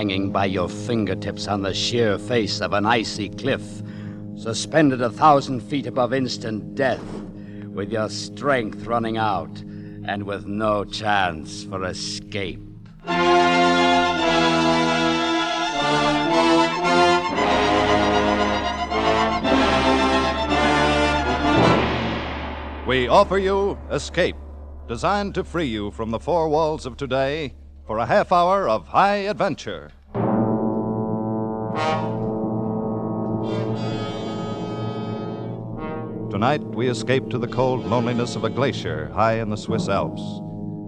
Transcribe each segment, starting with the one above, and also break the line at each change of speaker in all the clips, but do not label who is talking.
hanging by your fingertips on the sheer face of an icy cliff, suspended a thousand feet above instant death, with your strength running out and with no chance for escape.
We offer you Escape, designed to free you from the four walls of today for a half hour of high adventure. Tonight, we escape to the cold loneliness of a glacier high in the Swiss Alps,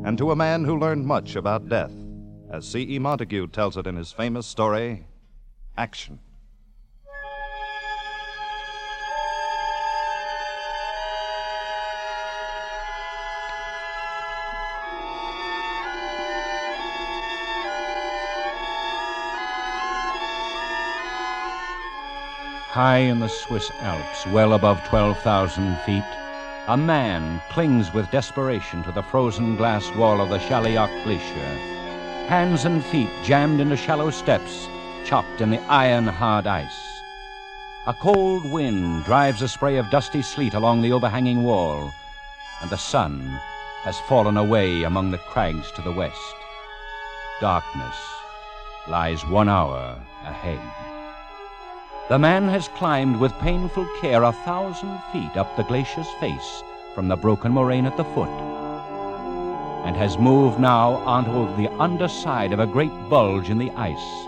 and to a man who learned much about death, as C.E. Montague tells it in his famous story, Action.
High in the Swiss Alps, well above 12,000 feet, a man clings with desperation to the frozen glass wall of the Schalijoch Glacier. Hands and feet jammed into shallow steps, chopped in the iron hard ice. A cold wind drives a spray of dusty sleet along the overhanging wall, and the sun has fallen away among the crags to the west. Darkness lies one hour ahead. The man has climbed with painful care a thousand feet up the glacier's face from the broken moraine at the foot, and has moved now onto the underside of a great bulge in the ice,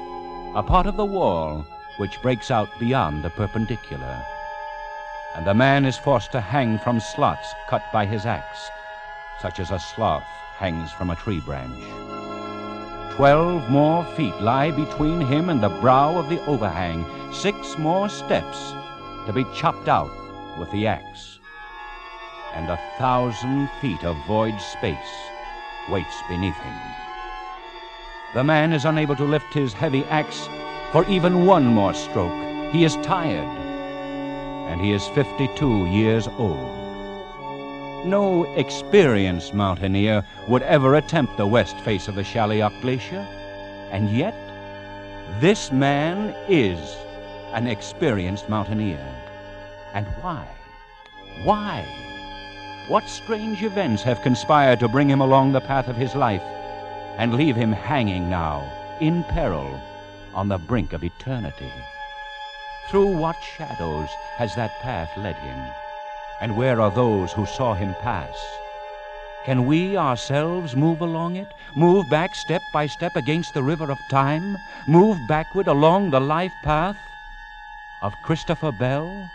a part of the wall which breaks out beyond the perpendicular. And the man is forced to hang from slots cut by his axe, such as a sloth hangs from a tree branch. Twelve more feet lie between him and the brow of the overhang, six more steps to be chopped out with the axe. And a thousand feet of void space waits beneath him. The man is unable to lift his heavy axe for even one more stroke. He is tired, and he is 52 years old. No experienced mountaineer would ever attempt the west face of the Schalijoch Glacier. And yet, this man is an experienced mountaineer. And why? Why? What strange events have conspired to bring him along the path of his life and leave him hanging now, in peril, on the brink of eternity? Through what shadows has that path led him? And where are those who saw him pass? Can we ourselves move along it, move back step by step against the river of time, move backward along the life path of Christopher Bell?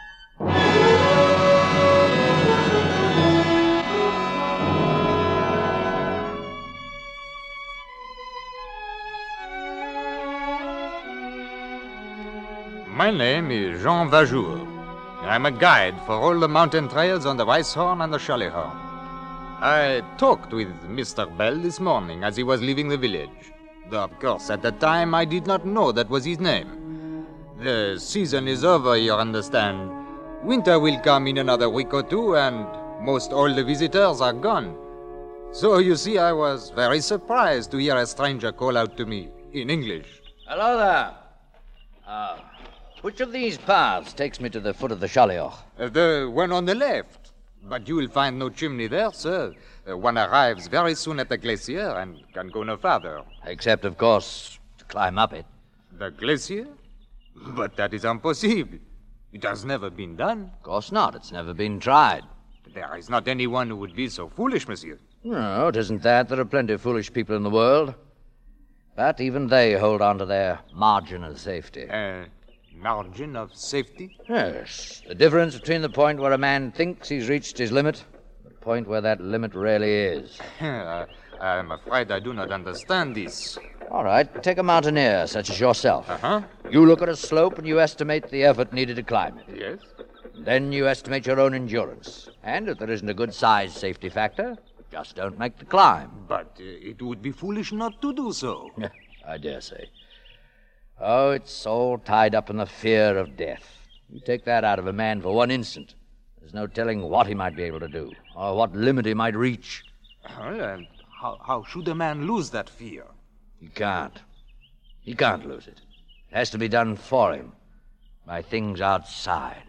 My name is Jean Vajour. I'm a guide for all the mountain trails on the Weisshorn and the Schalihorn. I talked with Mr. Bell this morning as he was leaving the village. Though, of course, at the time I did not know that was his name. The season is over, you understand. Winter will come in another week or two, and most all the visitors are gone. So you see, I was very surprised to hear a stranger call out to me in English.
Hello there. Uh, which of these paths takes me to the foot of the Schalijoch?
Uh, the one on the left. But you will find no chimney there, sir. Uh, one arrives very soon at the glacier and can go no farther.
Except, of course, to climb up it.
The glacier? But that is impossible. It has never been done.
Of course not. It's never been tried.
There is not anyone who would be so foolish, monsieur.
No, it isn't that. There are plenty of foolish people in the world. But even they hold on to their margin of safety.
Uh, margin of safety?
Yes. The difference between the point where a man thinks he's reached his limit, the point where that limit really is.
I, I'm afraid I do not understand this.
All right, take a mountaineer such as yourself.
Uh huh.
You look at a slope and you estimate the effort needed to climb it.
Yes?
Then you estimate your own endurance. And if there isn't a good size safety factor, just don't make the climb.
But uh, it would be foolish not to do so.
I dare say. Oh, it's all tied up in the fear of death. You take that out of a man for one instant. There's no telling what he might be able to do, or what limit he might reach.
Well, and how, how should a man lose that fear?
He can't. He can't lose it. It has to be done for him by things outside.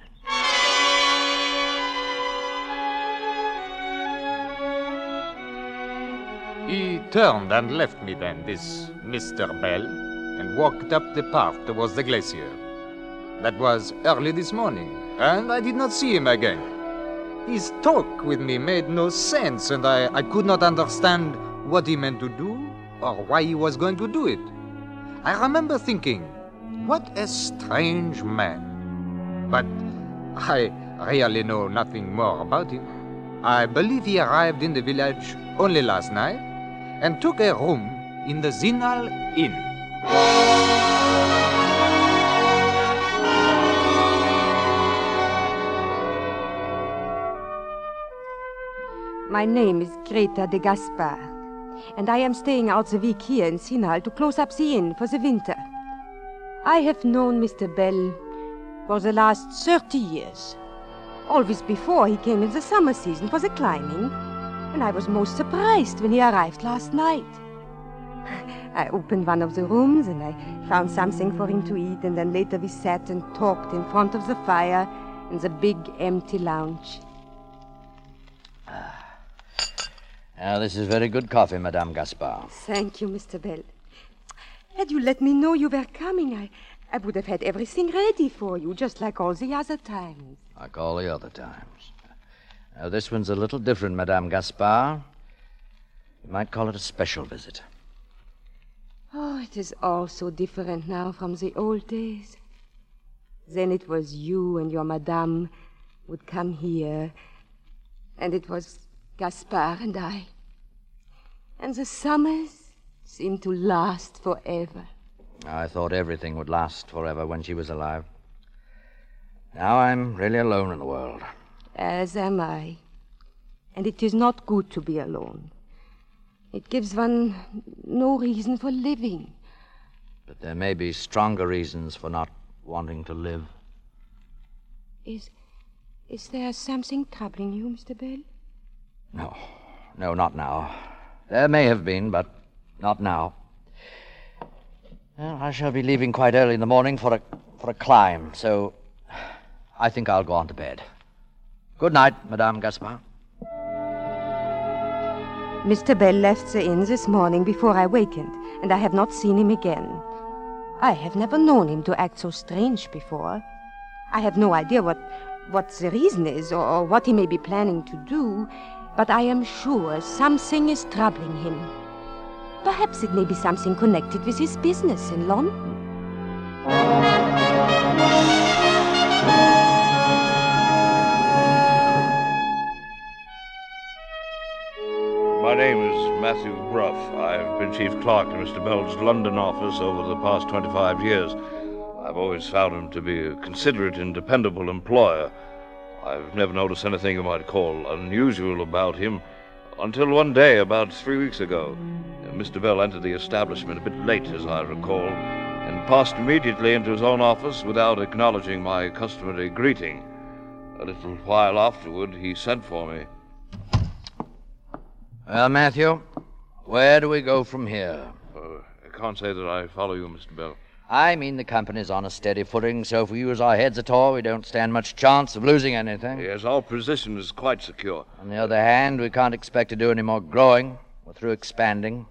He turned and left me then, this Mr. Bell, and walked up the path towards the glacier. That was early this morning, and I did not see him again. His talk with me made no sense, and I, I could not understand what he meant to do or why he was going to do it. I remember thinking, what a strange man. But I really know nothing more about him. I believe he arrived in the village only last night and took a room in the Zinal Inn.
My name is Greta de Gaspar, and I am staying out the week here in Zinal to close up the inn for the winter. I have known Mr. Bell for the last thirty years. Always before he came in the summer season for the climbing, and I was most surprised when he arrived last night. I opened one of the rooms and I found something for him to eat, and then later we sat and talked in front of the fire in the big empty lounge.
Now, this is very good coffee, Madame Gaspar.
Thank you, Mr. Bell. Had you let me know you were coming, I, I would have had everything ready for you, just like all the other times.
Like all the other times. Now, this one's a little different, Madame Gaspar. You might call it a special visit.
Oh, it is all so different now from the old days. Then it was you and your madame would come here, and it was Gaspar and I. And the summers seemed to last forever.
I thought everything would last forever when she was alive. Now I'm really alone in the world.
As am I. And it is not good to be alone. It gives one no reason for living.
But there may be stronger reasons for not wanting to live.
Is is there something troubling you, Mr. Bell?
No, no, not now. There may have been, but not now. Well, I shall be leaving quite early in the morning for a for a climb, so I think I'll go on to bed. Good night, Madame Gaspar.
Mr. Bell left the inn this morning before I wakened, and I have not seen him again. I have never known him to act so strange before. I have no idea what what the reason is or, or what he may be planning to do, but I am sure something is troubling him. Perhaps it may be something connected with his business in London.
My name is Matthew Bruff. I've been chief clerk to Mr. Bell's London office over the past 25 years. I've always found him to be a considerate and dependable employer. I've never noticed anything you might call unusual about him until one day, about three weeks ago. Mr. Bell entered the establishment a bit late, as I recall, and passed immediately into his own office without acknowledging my customary greeting. A little while afterward, he sent for me.
Well, Matthew, where do we go from here?
Uh, I can't say that I follow you, Mr. Bell.
I mean the company's on a steady footing, so if we use our heads at all, we don't stand much chance of losing anything.
Yes, our position is quite secure.
On the other hand, we can't expect to do any more growing. We're through expanding.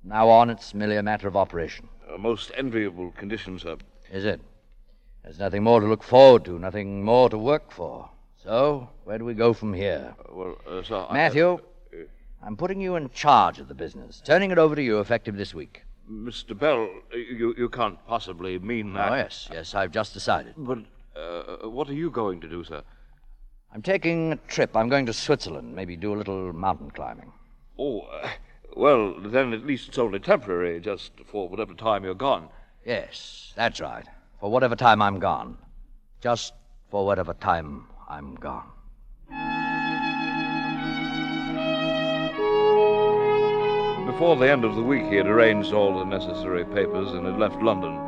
From now on, it's merely a matter of operation.
A most enviable condition, sir.
Is it? There's nothing more to look forward to, nothing more to work for. So, where do we go from here?
Uh, well, uh, sir. I-
Matthew, I'm putting you in charge of the business, turning it over to you effective this week.
Mr. Bell, you, you can't possibly mean that.
Oh, yes, yes, I've just decided.
But uh, what are you going to do, sir?
I'm taking a trip. I'm going to Switzerland, maybe do a little mountain climbing.
Oh, uh, well, then at least it's only temporary, just for whatever time you're gone.
Yes, that's right. For whatever time I'm gone. Just for whatever time I'm gone.
Before the end of the week, he had arranged all the necessary papers and had left London.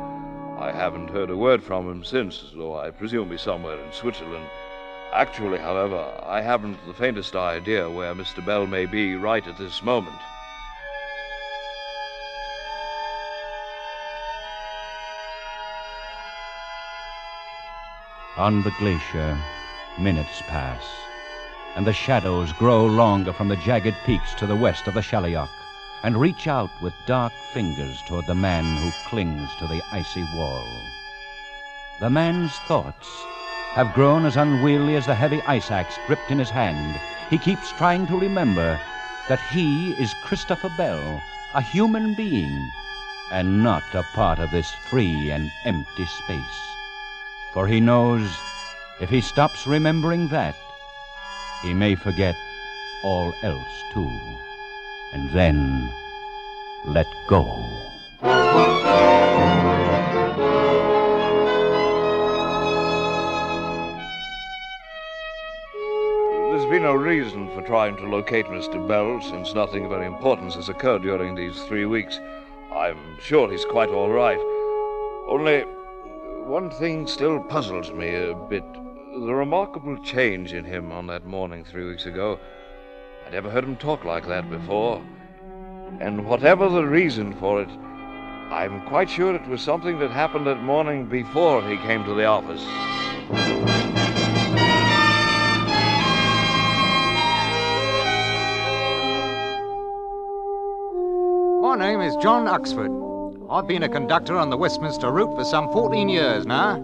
I haven't heard a word from him since, though I presume he's somewhere in Switzerland. Actually, however, I haven't the faintest idea where Mr. Bell may be right at this moment.
On the glacier, minutes pass, and the shadows grow longer from the jagged peaks to the west of the Schalijoch and reach out with dark fingers toward the man who clings to the icy wall. The man's thoughts have grown as unwieldy as the heavy ice axe gripped in his hand. He keeps trying to remember that he is Christopher Bell, a human being, and not a part of this free and empty space. For he knows if he stops remembering that, he may forget all else too, and then let go.
There's been no reason for trying to locate Mr. Bell since nothing of any importance has occurred during these three weeks. I'm sure he's quite all right. Only one thing still puzzles me a bit. The remarkable change in him on that morning three weeks ago. I never heard him talk like that before. And whatever the reason for it, I'm quite sure it was something that happened that morning before he came to the office.
My name is John Uxford. I've been a conductor on the Westminster route for some 14 years now.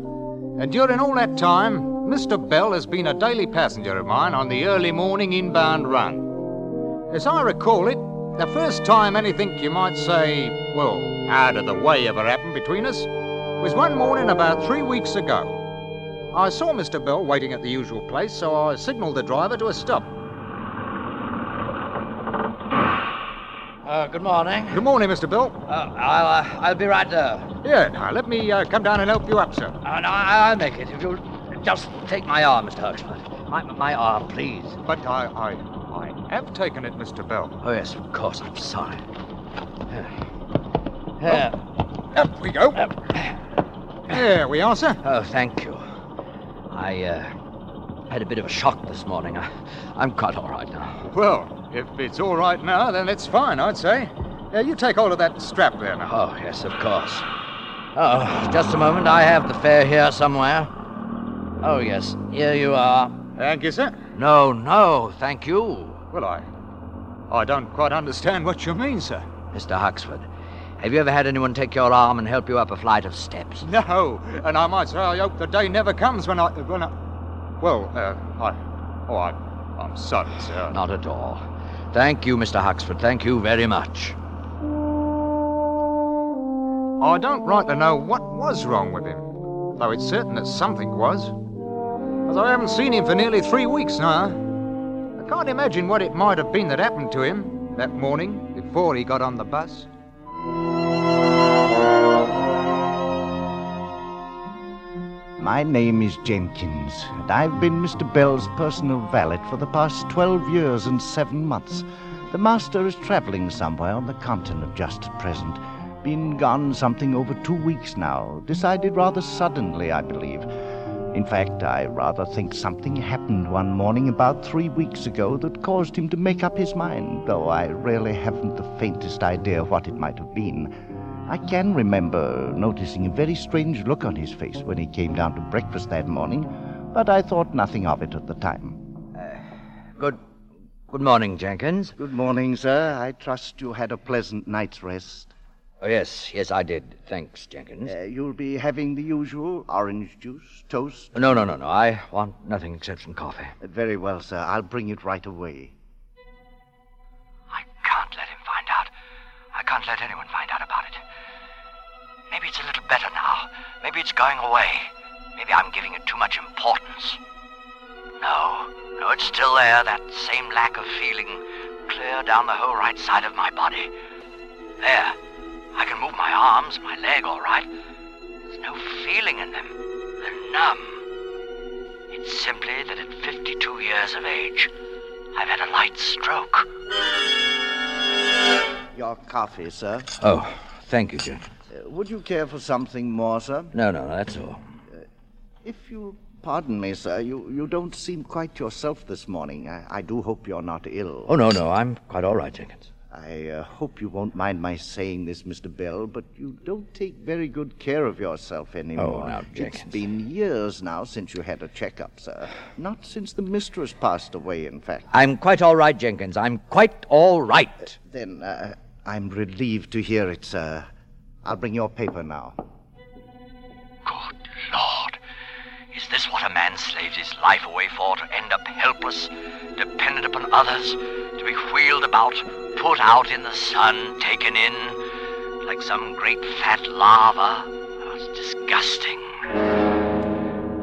And during all that time, Mr. Bell has been a daily passenger of mine on the early morning inbound run. As I recall it, the first time anything you might say, well, out of the way ever happened between us was one morning about three weeks ago. I saw Mr. Bell waiting at the usual place, so I signalled the driver to a stop.
Uh, good morning.
Good morning, Mr. Bell.
Uh, I'll, uh, I'll be right there.
Yeah, now let me uh, come down and help you up, sir.
Uh, no, I- I'll make it. If you'll just take my arm, Mr. Huxford. My, my arm, please.
But I, I, I have taken it, Mr. Bell.
Oh, yes, of course. I'm sorry. Here. Here.
Up we go.
Uh,
There we are, sir.
oh, thank you. I uh, had a bit of a shock this morning. I, I'm quite all right now.
Well, if it's all right now, then it's fine, I'd say. Uh, you take hold of that strap there now.
Oh, yes, of course. Oh, just a moment. I have the fare here somewhere. Oh, yes. Here you are.
Thank you, sir.
No, no, thank you.
Well, I. I don't quite understand what you mean, sir.
Mr. Huxford, have you ever had anyone take your arm and help you up a flight of steps?
No, and I might say I hope the day never comes when I. when I. Well, uh, I. Oh, I. I'm sorry, sir.
Not at all. Thank you, Mr. Huxford. Thank you very much.
I don't rightly know what was wrong with him, though it's certain that something was. As I haven't seen him for nearly three weeks now. I can't imagine what it might have been that happened to him that morning before he got on the bus.
My name is Jenkins, and I've been Mr. Bell's personal valet for the past 12 years and seven months. The master is traveling somewhere on the continent just at present. Been gone something over two weeks now. Decided rather suddenly, I believe. In fact, I rather think something happened one morning about three weeks ago that caused him to make up his mind, though I really haven't the faintest idea what it might have been. I can remember noticing a very strange look on his face when he came down to breakfast that morning, but I thought nothing of it at the time.
Uh, good. Good morning, Jenkins.
Good morning, sir. I trust you had a pleasant night's rest.
Oh, yes, yes, I did. Thanks, Jenkins.
Uh, you'll be having the usual orange juice, toast.
no, no, no, no. I want nothing except some coffee.
Uh, Very well, sir. I'll bring it right away.
I can't let him find out. I can't let anyone find out about it. Maybe it's a little better now. Maybe it's going away. Maybe I'm giving it too much importance. No, no, it's still there, that same lack of feeling, clear down the whole right side of my body. There. I can move my arms, my leg, all right. There's no feeling in them. They're numb. It's simply that at 52 years of age, I've had a light stroke.
Your coffee, sir.
Oh, thank you, Jenkins.
Uh, would you care for something more, sir?
No, no, no, that's all.
If you pardon me, sir, you, you don't seem quite yourself this morning. I, I do hope you're not ill.
Oh, no, no, I'm quite all right, Jenkins.
I uh, hope you won't mind my saying this, Mr. Bell, but you don't take very good care of yourself anymore.
Oh, now,
It's
Jenkins.
been years now since you had a checkup, sir. Not since the mistress passed away, in fact.
I'm quite all right, Jenkins. I'm quite all right.
Then uh, I'm relieved to hear it, sir. I'll bring your paper now.
Good Lord. Is this what a man slaves his life away for? To end up helpless, dependent upon others, to be wheeled about, put out in the sun, taken in like some great fat larva? Oh, it's disgusting.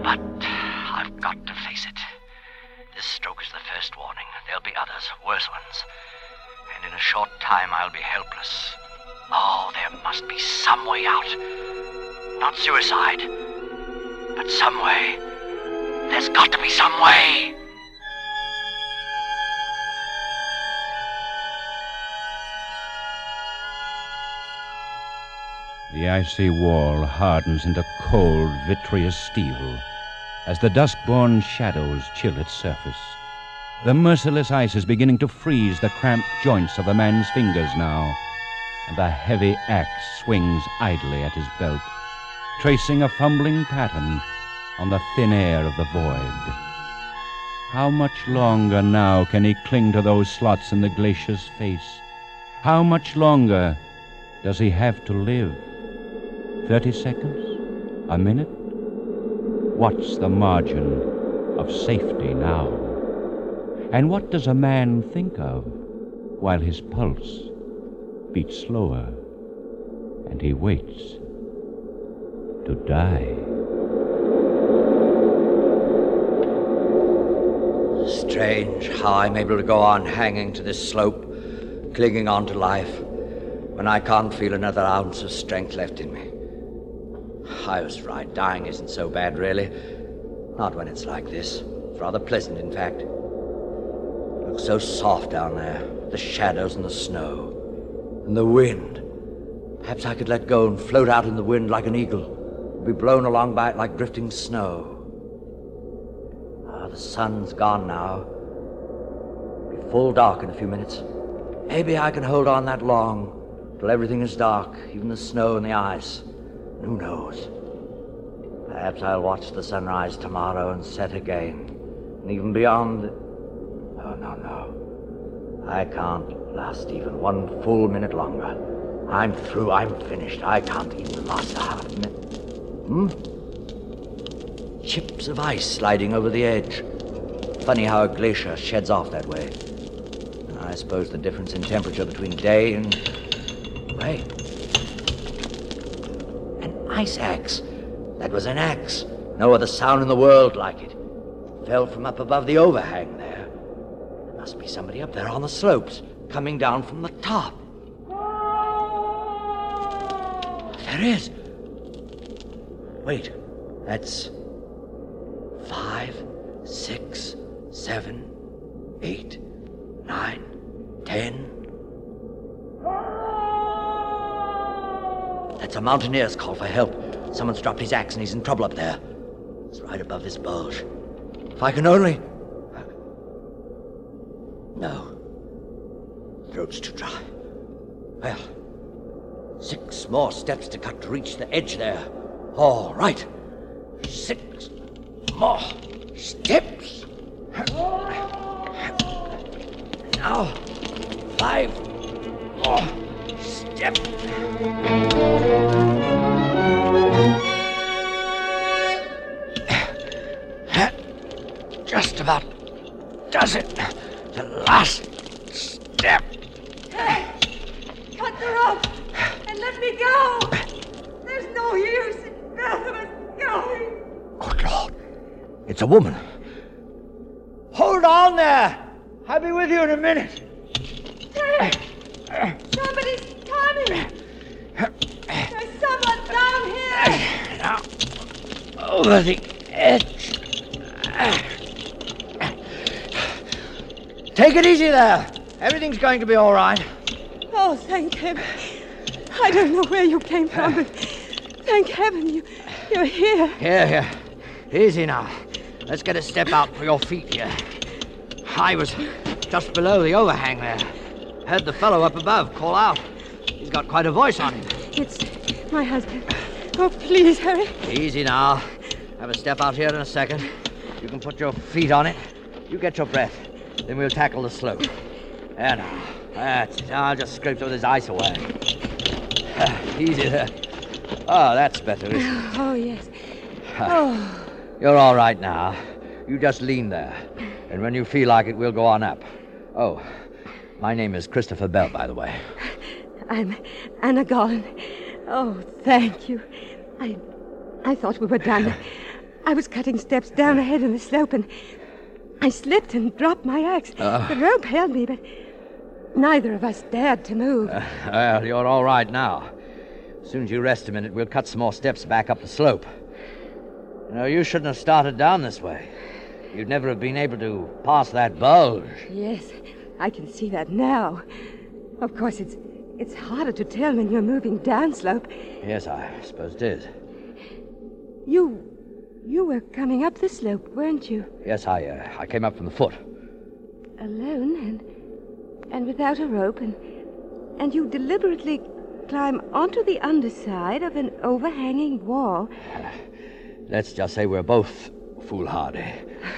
But I've got to face it. This stroke is the first warning. There'll be others, worse ones. And in a short time, I'll be helpless. Oh, there must be some way out. Not suicide, but some way. There's got to be some way.
The icy wall hardens into cold, vitreous steel as the dusk-born shadows chill its surface. The merciless ice is beginning to freeze the cramped joints of the man's fingers now, and the heavy axe swings idly at his belt, tracing a fumbling pattern on the thin air of the void. How much longer now can he cling to those slots in the glacier's face? How much longer does he have to live? Thirty seconds? A minute? What's the margin of safety now? And what does a man think of while his pulse beats slower and he waits to die?
Strange how I'm able to go on hanging to this slope, clinging on to life, when I can't feel another ounce of strength left in me. I was right, dying isn't so bad, really. Not when it's like this. It's rather pleasant, in fact. It looks so soft down there, the shadows and the snow, and the wind. Perhaps I could let go and float out in the wind like an eagle, be blown along by it like drifting snow. Ah, the sun's gone now. It'll Be full dark in a few minutes. Maybe I can hold on that long, till everything is dark, even the snow and the ice. Who knows? Perhaps I'll watch the sunrise tomorrow and set again. And even beyond. Oh, no, no. I can't last even one full minute longer. I'm through. I'm finished. I can't even last a half minute. Hmm? Chips of ice sliding over the edge. Funny how a glacier sheds off that way. I suppose the difference in temperature between day and. Wait. Ice axe. That was an axe. No other sound in the world like it. Fell from up above the overhang there. There must be somebody up there on the slopes, coming down from the top. There is. Wait, that's five, six, seven, eight, nine, ten. That's a mountaineer's call for help. Someone's dropped his axe and he's in trouble up there. It's right above this bulge. If I can only. No. Throat's too dry. Well, six more steps to cut to reach the edge there. All right. Six more steps. Now, five more steps. That just about does it. The last step.
Cut the rope and let me go. There's no use in both of us going.
Good Lord. It's a woman. Hold on there. I'll be with you in a minute.
Somebody's coming. There's someone down here.
Now, edge. Take it easy there. Everything's going to be all right.
Oh, thank heaven. I don't know where you came from, but thank heaven you, you're here.
Here, here. Easy now. Let's get a step out for your feet here. I was just below the overhang there. heard the fellow up above call out. He's got quite a voice on him.
It's my husband. Oh, please hurry.
Easy now. Have a step out here in a second. You can put your feet on it. You get your breath. Then we'll tackle the slope. There now. That's it. I'll just scrape some of this ice away. Easy there. Oh, that's better, isn't it?
Oh, yes. Oh,
You're all right now. You just lean there. And when you feel like it, we'll go on up. Oh, my name is Christopher Bell, by the way.
I'm Anna Gollin. Oh, thank you. I, I thought we were done. I was cutting steps down ahead in the slope, and I slipped and dropped my axe. Ah. the rope held me, but neither of us dared to move.
Uh, well, you're all right now. As soon as you rest a minute, we'll cut some more steps back up the slope. You know, you shouldn't have started down this way. You'd never have been able to pass that bulge.
Yes, I can see that now. Of course, it's it's harder to tell when you're moving downslope.
Yes, I suppose it is.
You, you were coming up the slope, weren't you?
Yes, I, uh, I came up from the foot.
Alone and and without a rope, and and you deliberately climb onto the underside of an overhanging wall.
Let's just say we're both foolhardy.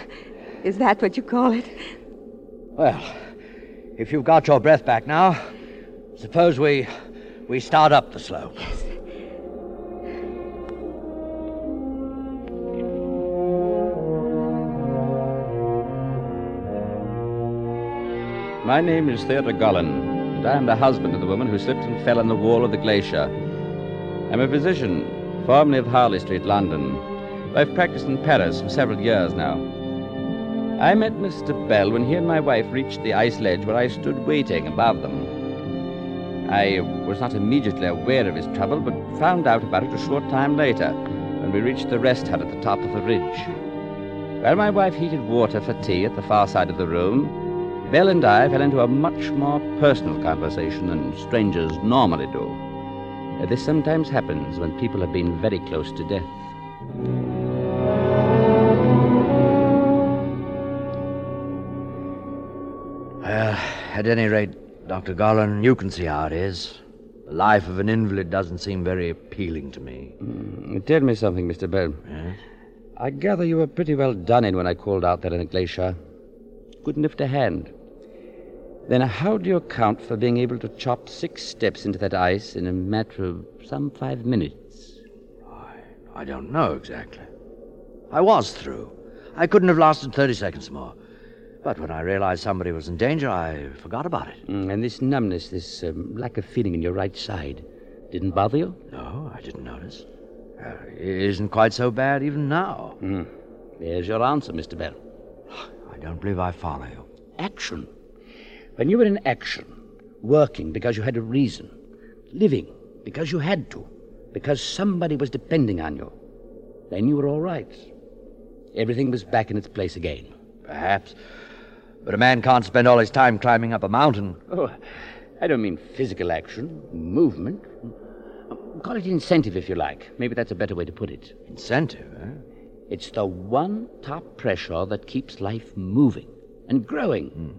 Is that what you call it?
Well, if you've got your breath back now, suppose we we start up the slope.
My name is Theodore Gollin, and I am the husband of the woman who slipped and fell in the wall of the glacier. I'm a physician, formerly of Harley Street, London. I've practiced in Paris for several years now. I met Mr. Bell when he and my wife reached the ice ledge where I stood waiting above them. I was not immediately aware of his trouble, but found out about it a short time later when we reached the rest hut at the top of the ridge. While my wife heated water for tea at the far side of the room, Bell and I fell into a much more personal conversation than strangers normally do. Uh, This sometimes happens when people have been very close to death.
Well, at any rate, Dr. Garland, you can see how it is. The life of an invalid doesn't seem very appealing to me.
Tell me something, Mr. Bell.
Yes?
I gather you were pretty well done in when I called out there in the glacier. Couldn't lift a hand. Then how do you account for being able to chop six steps into that ice in a matter of some five minutes?
I I don't know exactly. I was through. I couldn't have lasted 30 seconds more. But when I realized somebody was in danger, I forgot about it.
Mm, And this numbness, this um, lack of feeling in your right side, didn't bother you?
No, I didn't notice. Uh, it isn't quite so bad even now.
Mm. There's your answer, Mr. Bell.
I don't believe I follow you.
Action. When you were in action, working because you had a reason, living because you had to, because somebody was depending on you, then you were all right. Everything was back in its place again.
Perhaps. But a man can't spend all his time climbing up a mountain.
Oh, I don't mean physical action, movement. Call it incentive if you like. Maybe that's a better way to put it.
Incentive, eh?
It's the one top pressure that keeps life moving and growing.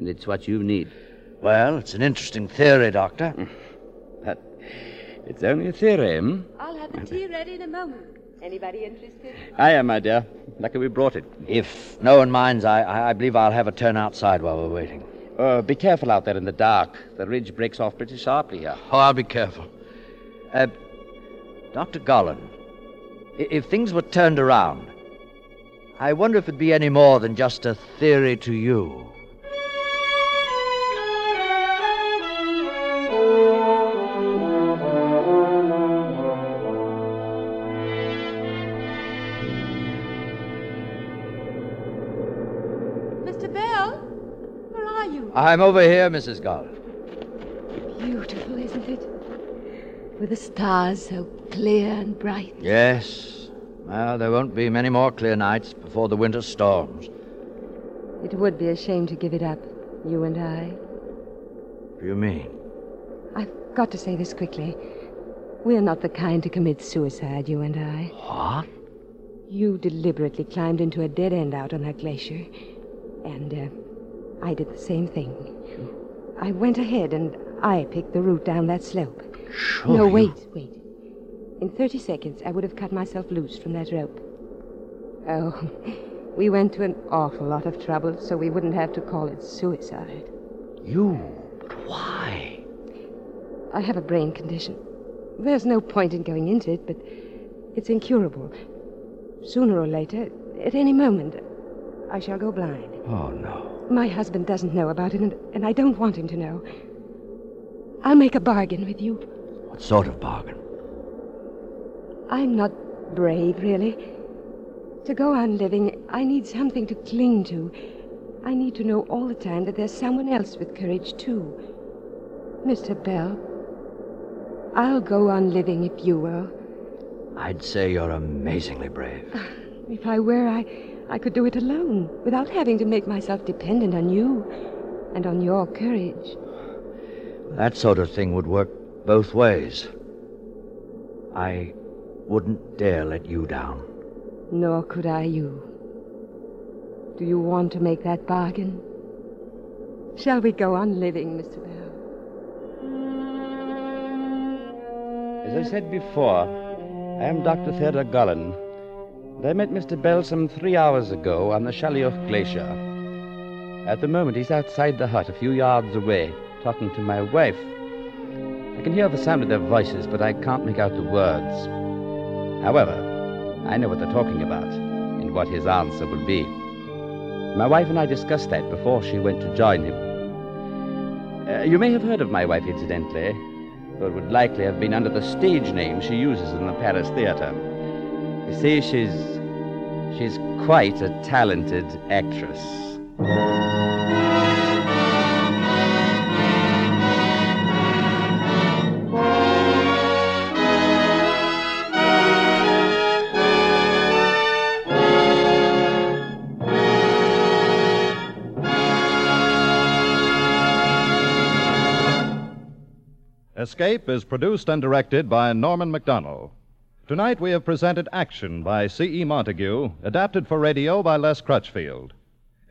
And it's what you need.
Well, it's an interesting theory, Doctor.
But it's only a theory, hmm?
I'll have the tea ready in a moment. Anybody interested?
I am, my dear. Lucky we brought it.
If no one minds, I, I I believe I'll have a turn outside while we're waiting.
Uh, be careful out there in the dark. The ridge breaks off pretty sharply here.
Oh, I'll be careful. Uh, Dr. Gollan, i- if things were turned around, I wonder if it'd be any more than just a theory to you. I'm over here, Mrs. Gollan.
Beautiful, isn't it? With the stars so clear and bright.
Yes. Well, there won't be many more clear nights before the winter storms.
It would be a shame to give it up, you and I.
What do you mean?
I've got to say this quickly. We're not the kind to commit suicide, you and I.
What?
You deliberately climbed into a dead end out on that glacier. And uh, I did the same thing. I went ahead and I picked the route down that slope.
Sure.
no,
you-
wait, wait. In 30 seconds, I would have cut myself loose from that rope. Oh, we went to an awful lot of trouble so we wouldn't have to call it suicide.
You? But why?
I have a brain condition. There's no point in going into it, but it's incurable. Sooner or later, at any moment, I shall go blind.
Oh, no.
My husband doesn't know about it, and, and I don't want him to know. I'll make a bargain with you.
What sort of bargain?
I'm not brave, really. To go on living, I need something to cling to. I need to know all the time that there's someone else with courage, too. Mr. Bell, I'll go on living if you will.
I'd say you're amazingly brave.
If I were, I, I could do it alone, without having to make myself dependent on you and on your courage.
That sort of thing would work both ways. I wouldn't dare let you down.
Nor could I you. Do you want to make that bargain? Shall we go on living, Mr. Bell?
As I said before, I am Dr. Theodore Gullen. I met Mr. Bell some three hours ago on the Schalijoch Glacier. At the moment, he's outside the hut a few yards away, talking to my wife. I can hear the sound of their voices, but I can't make out the words. However, I know what they're talking about and what his answer will be. My wife and I discussed that before she went to join him. Uh, you may have heard of my wife, incidentally, though it would likely have been under the stage name she uses in the Paris theater. You see, she's. she's quite a talented actress.
Escape is produced and directed by Norman Macdonnell. Tonight we have presented Action by C.E. Montague, adapted for radio by Les Crutchfield.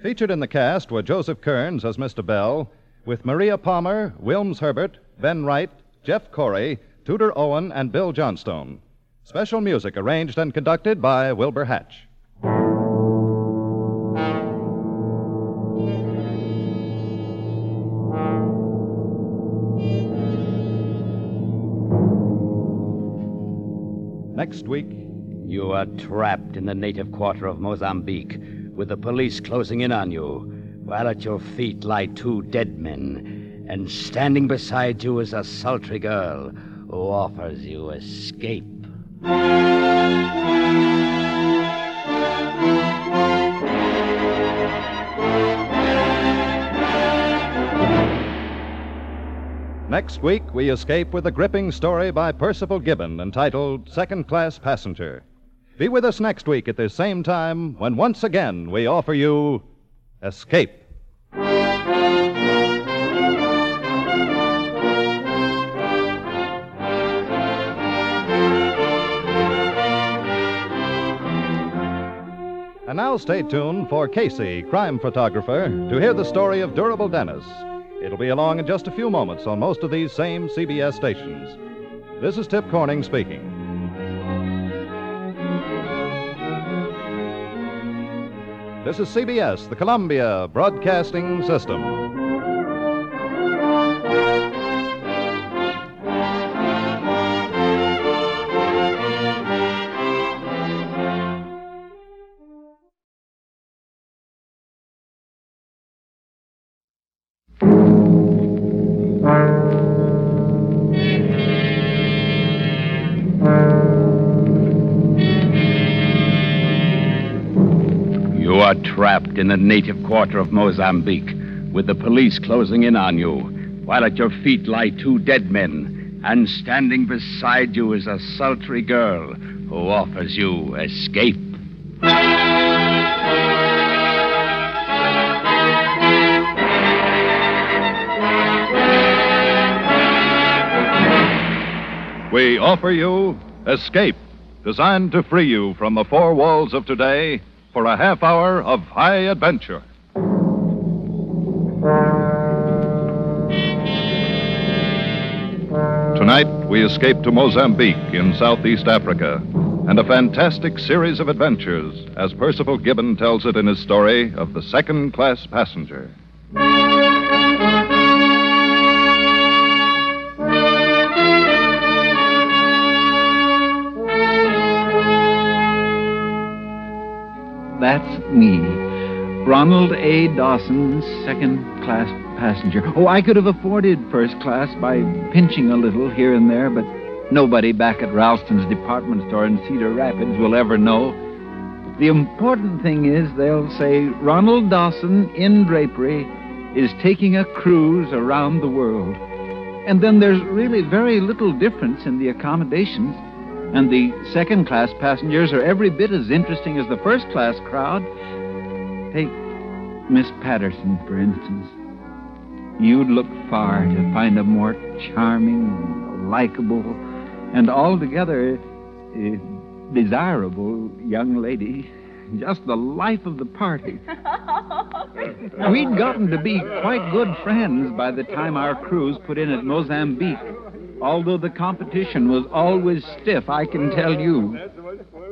Featured in the cast were Joseph Kearns as Mr. Bell, with Maria Palmer, Wilms Herbert, Ben Wright, Jeff Corey, Tudor Owen, and Bill Johnstone. Special music arranged and conducted by Wilbur Hatch. Next week,
You are trapped in the native quarter of Mozambique, with the police closing in on you, while at your feet lie two dead men, and standing beside you is a sultry girl who offers you escape.
Next week, we escape with a gripping story by Percival Gibbon entitled Second Class Passenger. Be with us next week at this same time when once again we offer you Escape. And now stay tuned for Casey, crime photographer, to hear the story of Durable Dennis. It'll be along in just a few moments on most of these same CBS stations. This is Tip Corning speaking. This is CBS, the Columbia Broadcasting System.
Are trapped in the native quarter of Mozambique, with the police closing in on you, while at your feet lie two dead men, and standing beside you is a sultry girl who offers you escape.
We offer you Escape, designed to free you from the four walls of today for a half hour of high adventure. Tonight, we escape to Mozambique in Southeast Africa and a fantastic series of adventures as Percival Gibbon tells it in his story of the second class passenger.
That's me. Ronald A. Dawson, second class passenger. Oh, I could have afforded first class by pinching a little here and there, but nobody back at Ralston's department store in Cedar Rapids will ever know. The important thing is they'll say Ronald Dawson in drapery is taking a cruise around the world. And then there's really very little difference in the accommodations. And the second class passengers are every bit as interesting as the first class crowd. Take Miss Patterson, for instance. You'd look far to find a more charming, likable, and altogether uh, desirable young lady. Just the life of the party. We'd gotten to be quite good friends by the time our cruise put in at Mozambique. Although the competition was always stiff, I can tell you.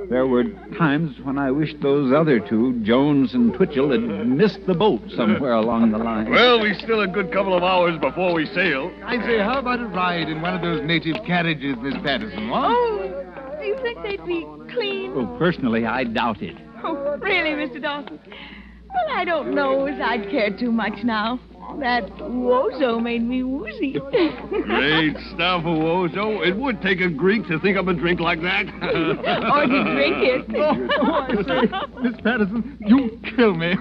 There were times when I wished those other two, Jones and Twitchell, had missed the boat somewhere along the line.
Well, we still a good couple of hours before we sail.
I say, how about a ride in one of those native carriages, Miss Patterson? What?
Oh, do you think they'd be clean?
Well, personally, I doubt it.
Oh, really, Mr. Dawson? Well, I don't know as I'd care too much now. That ouzo made me woozy.
Great stuff, ouzo. It would take a Greek to think up a drink like that.
or to drink it.
Oh, Miss Patterson, you kill me.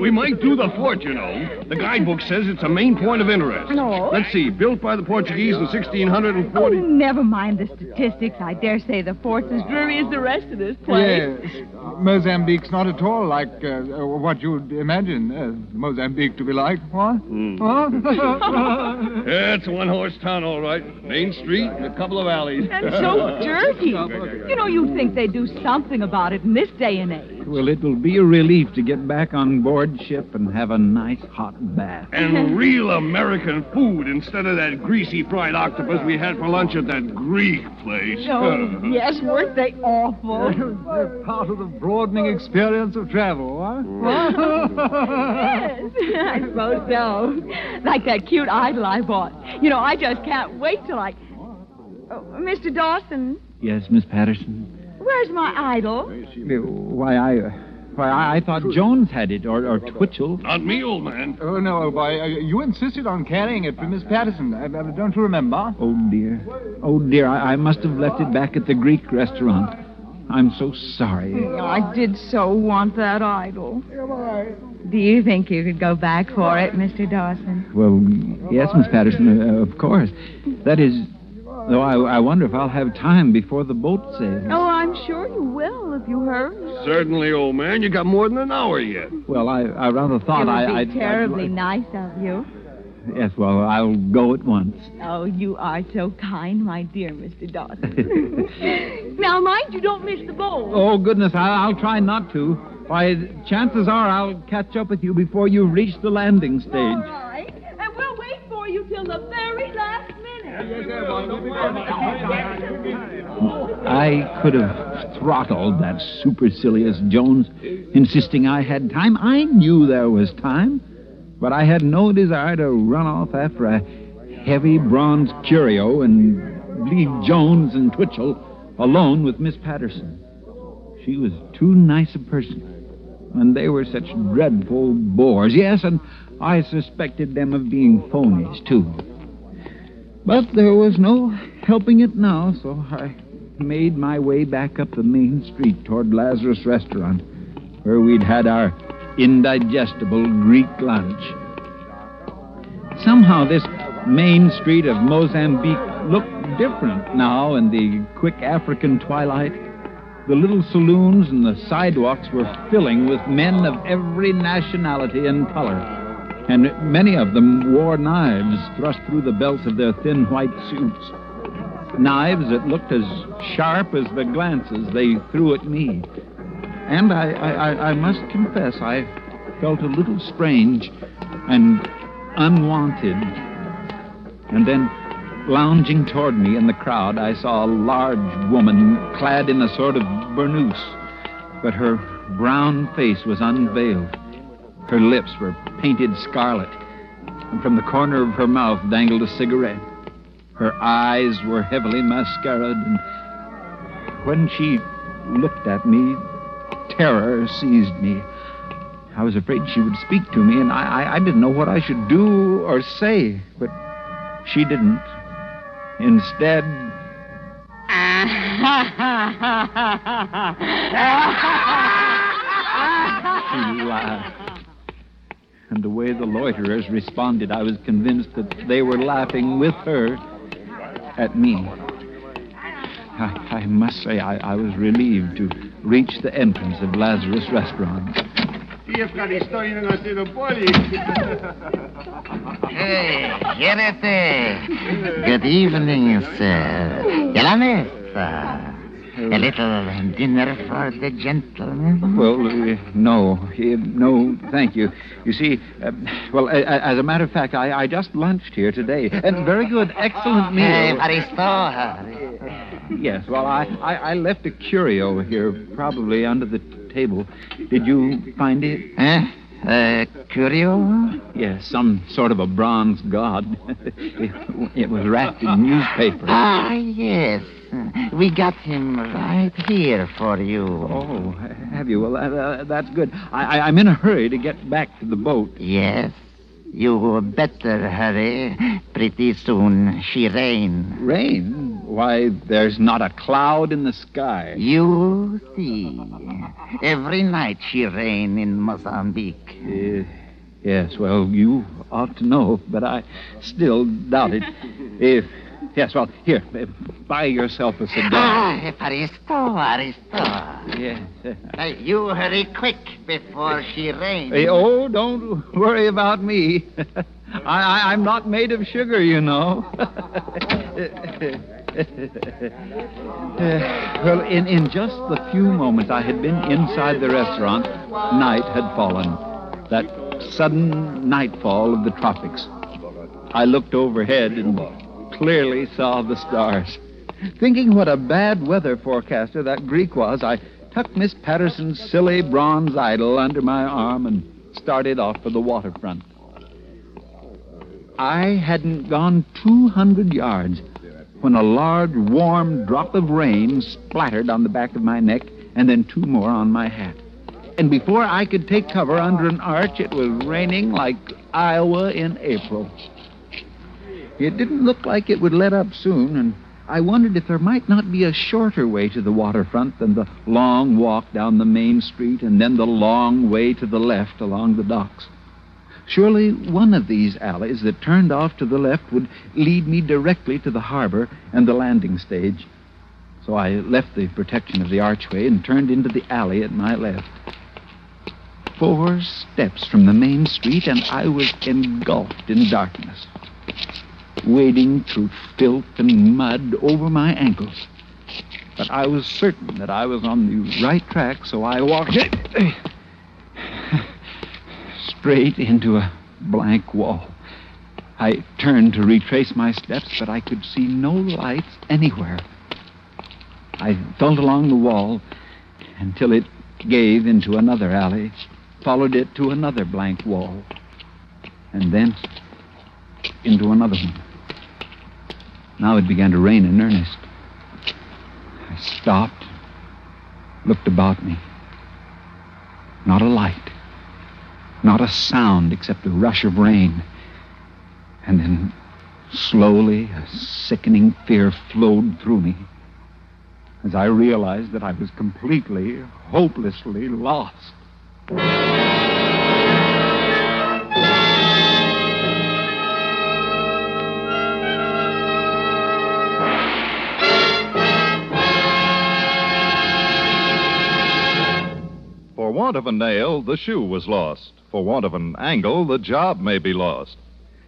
we might do the fort, you know. The guidebook says it's a main point of interest.
No.
Let's see. Built by the Portuguese in 1640.
Oh, never mind the statistics. I dare say the fort's as dreary as the rest of this place.
Yes. Mozambique's not at all like uh, what you'd imagine uh, Mozambique to be like. What?
Hmm.
Huh?
Yeah, it's a one horse town, all right. Main street and a couple of alleys.
And so dirty. You know, you'd think they'd do something about it in this day and age.
Well, it'll be a relief to get back on board ship and have a nice hot bath.
And real American food instead of that greasy fried octopus we had for lunch at that Greek place.
Oh, yes, weren't they awful?
They're part of the broadening experience of travel, huh?
yes, I suppose so. Like that cute idol I bought. You know, I just can't wait till I. Oh, Mr. Dawson,
Yes, Miss Patterson.
Where's my idol?
Why, I, uh, why, I, I thought Jones had it, or, or Twitchell.
Not me, old man.
Oh, no, old boy. Uh, you insisted on carrying it for Miss Patterson. Uh, uh, don't you remember?
Oh dear, oh dear, I, I must have left it back at the Greek restaurant. I'm so sorry.
I did so want that idol. Do you think you could go back for it, Mr. Dawson?
Well, yes, Miss Patterson, uh, of course. That is, Oh, though I, I wonder if I'll have time before the boat sails.
Oh, I'm sure you will if you hurry.
Certainly, old man. You got more than an hour yet.
Well, I, I rather thought
it would
I,
be
I'd- I'd
terribly
like-
nice of you.
Yes, well, I'll go at once.
Oh, you are so kind, my dear Mr. Dawson. now, mind you don't miss the boat.
Oh, goodness, I, I'll try not to. Why, chances are I'll catch up with you before you reach the landing stage.
All right. And we'll wait for you till the very last minute.
I could have throttled that supercilious Jones, insisting I had time. I knew there was time, but I had no desire to run off after a heavy bronze curio and leave Jones and Twitchell alone with Miss Patterson. She was too nice a person, and they were such dreadful bores. Yes, and I suspected them of being phonies, too. But there was no helping it now, so I made my way back up the main street toward Lazarus Restaurant, where we'd had our indigestible Greek lunch. Somehow this main street of Mozambique looked different now in the quick African twilight. The little saloons and the sidewalks were filling with men of every nationality and color, and many of them wore knives thrust through the belts of their thin white suits. Knives that looked as sharp as the glances they threw at me. And I, I, I- must confess, I felt a little strange and unwanted. And then, lounging toward me in the crowd, I saw a large woman clad in a sort of burnous, but her brown face was unveiled. Her lips were painted scarlet, and from the corner of her mouth dangled a cigarette. Her eyes were heavily mascaraed, and when she looked at me, terror seized me. I was afraid she would speak to me, and I, I, I didn't know what I should do or say, but she didn't. Instead, she laughed. And the way the loiterers responded, I was convinced that they were laughing with her at me. I, I must say, I, I was relieved to reach the entrance of Lazarus Restaurant.
Hey, Gerete. Good evening, sir. It, sir. Uh, A little dinner for the gentlemen?
Well, uh, no, uh, no, thank you. You see, uh, well, a- a- as a matter of fact, I, I just lunched here today, and very good, excellent meal.
Hey.
Yes, well, I, I, I left a curio here, probably under the table. Did you find it?
Eh? Uh, curio?
Yes, some sort of a bronze god. it, it was wrapped in newspaper.
Ah, yes. We got him right here for you.
Oh, have you? Well, uh, uh, that's good. I, I, I'm in a hurry to get back to the boat.
Yes. You better hurry. Pretty soon she rain.
Rain? Why, there's not a cloud in the sky.
You see. Every night she rain in Mozambique.
Uh, yes, well, you ought to know, but I still doubt it. If yes, well, here, uh, buy yourself a cigar.
Ah, Aristo, Aristo.
Yes.
Hey, you hurry quick before she rain.
Hey, oh, don't worry about me. I, I, I'm not made of sugar, you know. Uh, well, in, in just the few moments I had been inside the restaurant, night had fallen. That sudden nightfall of the tropics. I looked overhead and clearly saw the stars. Thinking what a bad weather forecaster that Greek was, I tucked Miss Patterson's silly bronze idol under my arm and started off for the waterfront. I hadn't gone 200 yards when a large, warm drop of rain splattered on the back of my neck and then two more on my hat. And before I could take cover under an arch, it was raining like Iowa in April. It didn't look like it would let up soon, and I wondered if there might not be a shorter way to the waterfront than the long walk down the main street and then the long way to the left along the docks. Surely one of these alleys that turned off to the left would lead me directly to the harbor and the landing stage. So I left the protection of the archway and turned into the alley at my left. Four steps from the main street, and I was engulfed in darkness, wading through filth and mud over my ankles. But I was certain that I was on the right track, so I walked straight into a blank wall. I turned to retrace my steps, but I could see no lights anywhere. I felt along the wall until it gave into another alley, followed it to another blank wall, and then into another one. Now it began to rain in earnest. I stopped, looked about me. Not a light, not a sound except the rush of rain. And then slowly a sickening fear flowed through me as I realized that I was completely, hopelessly lost.
For want of a nail, the shoe was lost. For want of an angle, the job may be lost.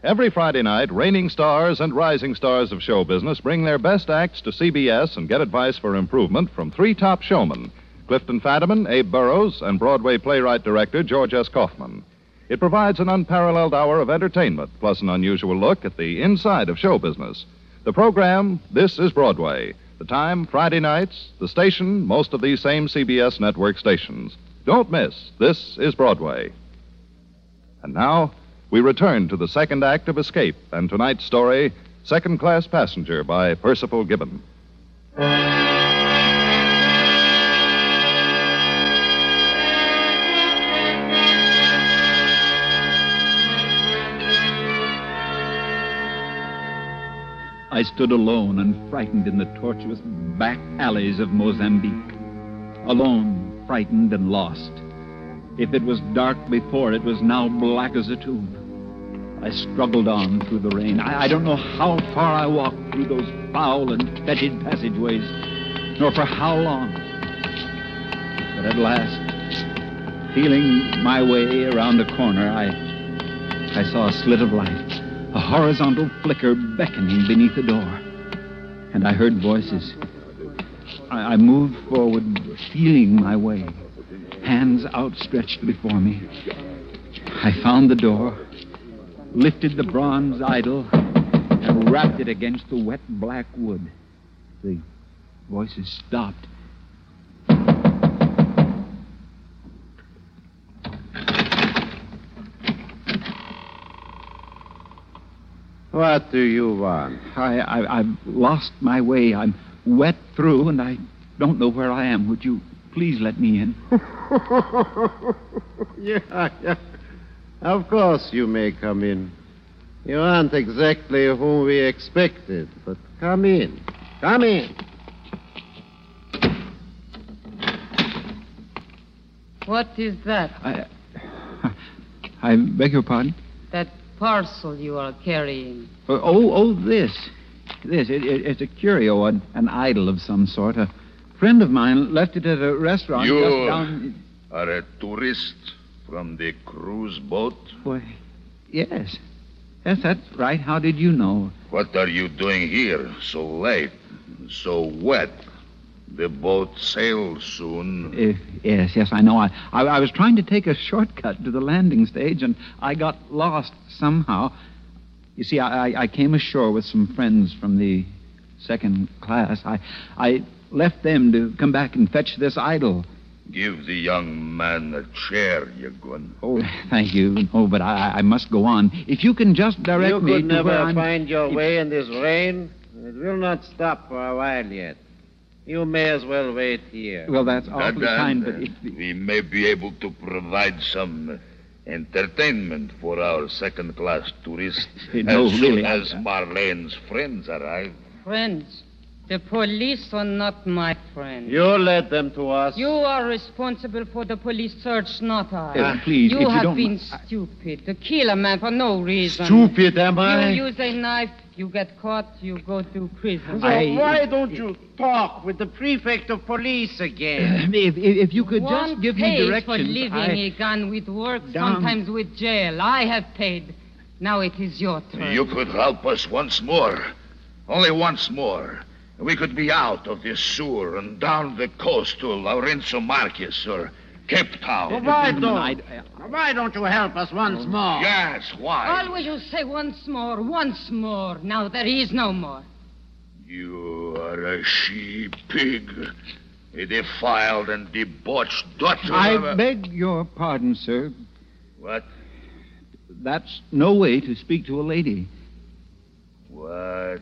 Every Friday night, reigning stars and rising stars of show business bring their best acts to CBS and get advice for improvement from three top showmen Clifton Fadiman, Abe Burrows, and Broadway playwright director George S. Kaufman. It provides an unparalleled hour of entertainment, plus an unusual look at the inside of show business. The program, This is Broadway. The time, Friday nights. The station, most of these same CBS network stations. Don't miss This is Broadway. And now, we return to the second act of Escape and tonight's story, Second Class Passenger by Percival Gibbon.
I stood alone and frightened in the tortuous back alleys of Mozambique. Alone, frightened and lost. If it was dark before, it was now black as a tomb. I struggled on through the rain. I, I don't know how far I walked through those foul and fetid passageways, nor for how long. But at last, feeling my way around a corner, I, I saw a slit of light a horizontal flicker beckoning beneath the door. And I heard voices. I, I moved forward, feeling my way, hands outstretched before me. I found the door, lifted the bronze idol, and rapped it against the wet black wood. The voices stopped.
What do you want?
I, I, I've lost my way. I'm wet through, and I don't know where I am. Would you please let me in?
yeah, yeah. Of course you may come in. You aren't exactly whom we expected, but come in. Come in.
What is that?
I, I beg your pardon?
That parcel you are carrying.
Oh, oh, oh this. This. It, it, it's a curio, an, an idol of some sort. A friend of mine left it at a restaurant
You
just down.
are a tourist from the cruise boat?
Why, yes. Yes, that's right. How did you know?
What are you doing here so late, so wet? The boat sails soon.
Uh, yes, yes, I know. I, I, I was trying to take a shortcut to the landing stage, and I got lost somehow. You see, I, I- I came ashore with some friends from the second class. I, I left them to come back and fetch this idol.
Give the young man a chair, Yagun.
Oh, thank you. Oh, but I, I must go on. If you can just direct
you
me
could
to
never
where I'm...
find your
If-
way in this rain. It will not stop for a while yet. You may as well wait here.
Well, that's awfully
Madame,
kind, but if...
we may be able to provide some entertainment for our second-class tourists
No,
as soon
really, I-
as Marlene's friends arrive.
Friends. The police are not my friends.
You led them to us.
You are responsible for the police search, not I.
Uh, please,
you
if you
have
don't
been
mi-
stupid to kill a man for no reason.
Stupid, am I?
You use a knife, you get caught, you go to prison.
So why don't you talk with the prefect of police again?
If, if, if you could
One
just give me
pays
directions...
for living
I-
a gun with work,
Down.
sometimes with jail. I have paid. Now it is your turn.
You could help us once more. Only once more. We could be out of this sewer and down the coast to Lourenço Marques or Cape Town.
Well, why don't, why don't you help us once more?
Yes, why?
Always you say once more, once more. Now there is no more.
You are a she pig. A defiled and debauched daughter of
I
a...
beg your pardon, sir.
What?
That's no way to speak to a lady.
What?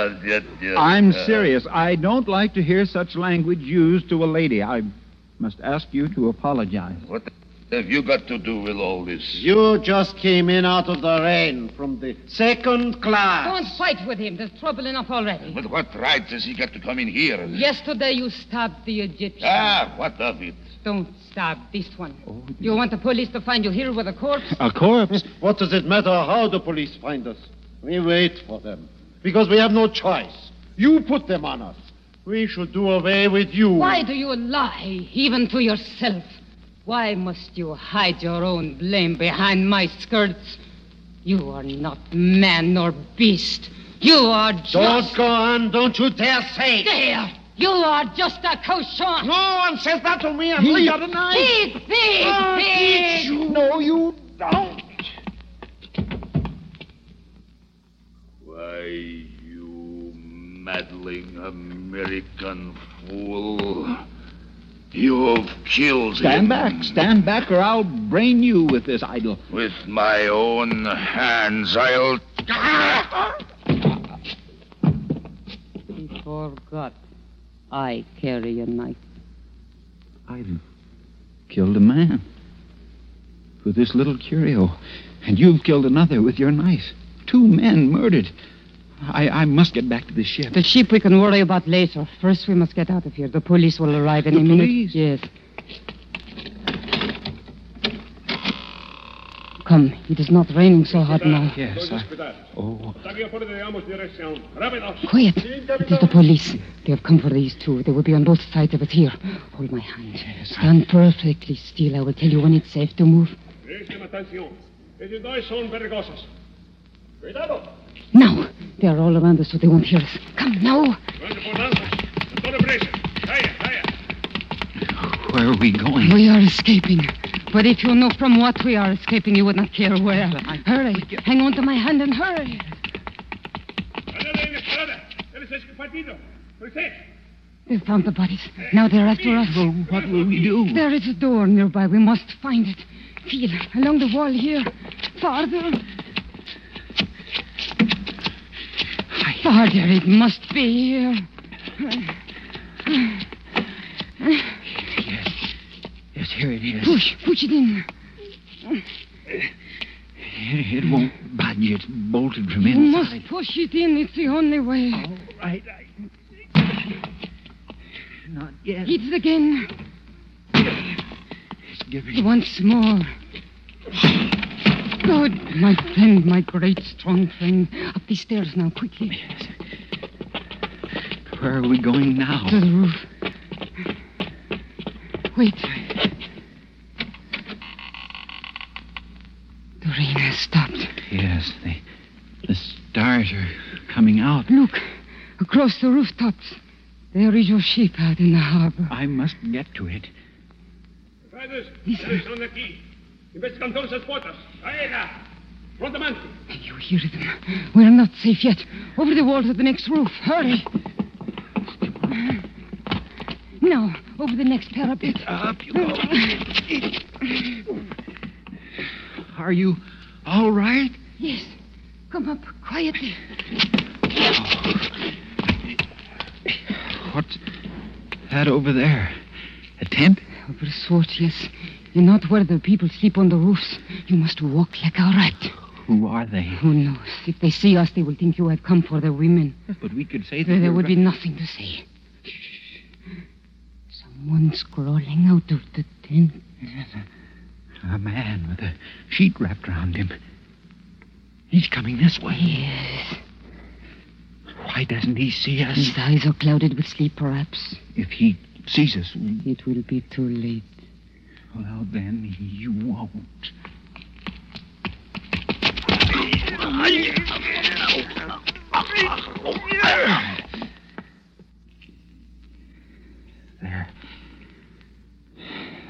Uh, yet- yet-
I'm
uh,
serious. I don't like to hear such language used to a lady. I must ask you to apologize.
What have you got to do with all this?
You just came in out of the rain from the second class.
Don't fight with him. There's trouble enough already.
But what right has he got to come in here?
Yesterday you stabbed the Egyptian.
Ah, what of it?
Don't stab this one. You want the police to find you here with a corpse?
A corpse?
What does it matter how the police find us? We wait for them. Because we have no choice. You put them on us. We should do away with you.
Why do you lie, even to yourself? Why must you hide your own blame behind my skirts? You are not man nor beast. You are just...
Don't go on. Don't you dare say.
Dare! You are just a cochon.
No one says that to me, and
He-
Lee got a knife.
Thief, thief,
Ah,
thief.
you- No, you don't.
Why, you meddling American fool. You've killed him.
Stand
him.
back, stand back, or I'll brain you with this idol.
With my own hands, I'll.
He forgot. I carry a knife.
I've killed a man with this little curio, and you've killed another with your knife. Two men murdered. I, I must get back to the ship.
The ship we can worry about later. First, we must get out of here. The police will arrive any
The
minute.
police?
Yes. Come, it is not raining so hard now.
Yes, I... Oh,
Quiet. It is the police. They have come for these two. They will be on both sides of us here. Hold my hand. Yes, Stand perfectly still. I will tell you when it's safe to move.
Cuidado.
Now. They are all around us, so they won't hear us. Come, now.
Vamos por lanzas. A toda presa. Calla, calla.
where are we going?
We are escaping. But if you know from what we are escaping, you would not care where. Hurry. Hang on to my hand and hurry.
Ándale en la escalada. Eres el partido. José.
They found the bodies. Now they're after us.
what will we do?
There is a door nearby. We must find it. Feel along the wall here. Farther. Farther. It must be here.
Yes, Yes, here it is.
Push. Push it in.
It, it won't budge. It's bolted from
You
inside.
must push it in. It's the only way.
All right. Not yet.
It's again.
It's giving.
Once more. Good, my friend, my great strong friend. Up these stairs now, quickly. Yes.
Where are we going now?
To the roof. Wait. The rain has stopped.
Yes, the, the stars are coming out.
Look, across the rooftops. There is your ship out in the harbor.
I must get to it.
Riders, ustedes son de aquí. Investigan todas las puertas. Ahí Prontamente.
You hear them. We're not safe yet. Over the wall to the next roof. Hurry. Now, over the next parapet.
Up you go. Are you all right?
Yes. Come up quietly.
What's that over there? A tent?
Over the sword, yes. You're not where the people sleep on the roofs. You must walk like a rat.
Who are they?
Who knows? If they see us, they will think you have come for the women.
But we could say that
There, there would be nothing to say. Someone's crawling out of the tent.
A man with a sheet wrapped around him. He's coming this way.
Yes.
Why doesn't he see us?
His eyes are clouded with sleep, perhaps.
If he sees us,
It will be too late.
Well, then you won't. There.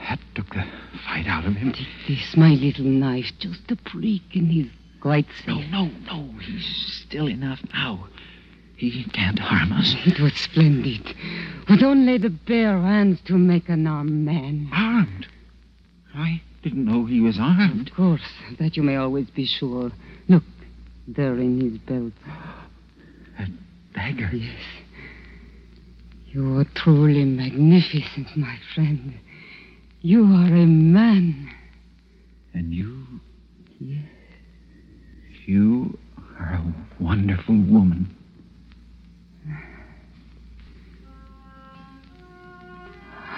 That took the fight out of him.
This, my little knife, just a prick, and he's quite safe.
No, no, no. He's still enough now. He can't harm us.
It was splendid. With only the bare hands to make an armed man.
Armed? I didn't know he was armed.
Of course, that you may always be sure. Look, there in his belt.
A dagger?
Yes. You are truly magnificent, my friend. You are a man.
And you,
Yes.
you are a wonderful woman.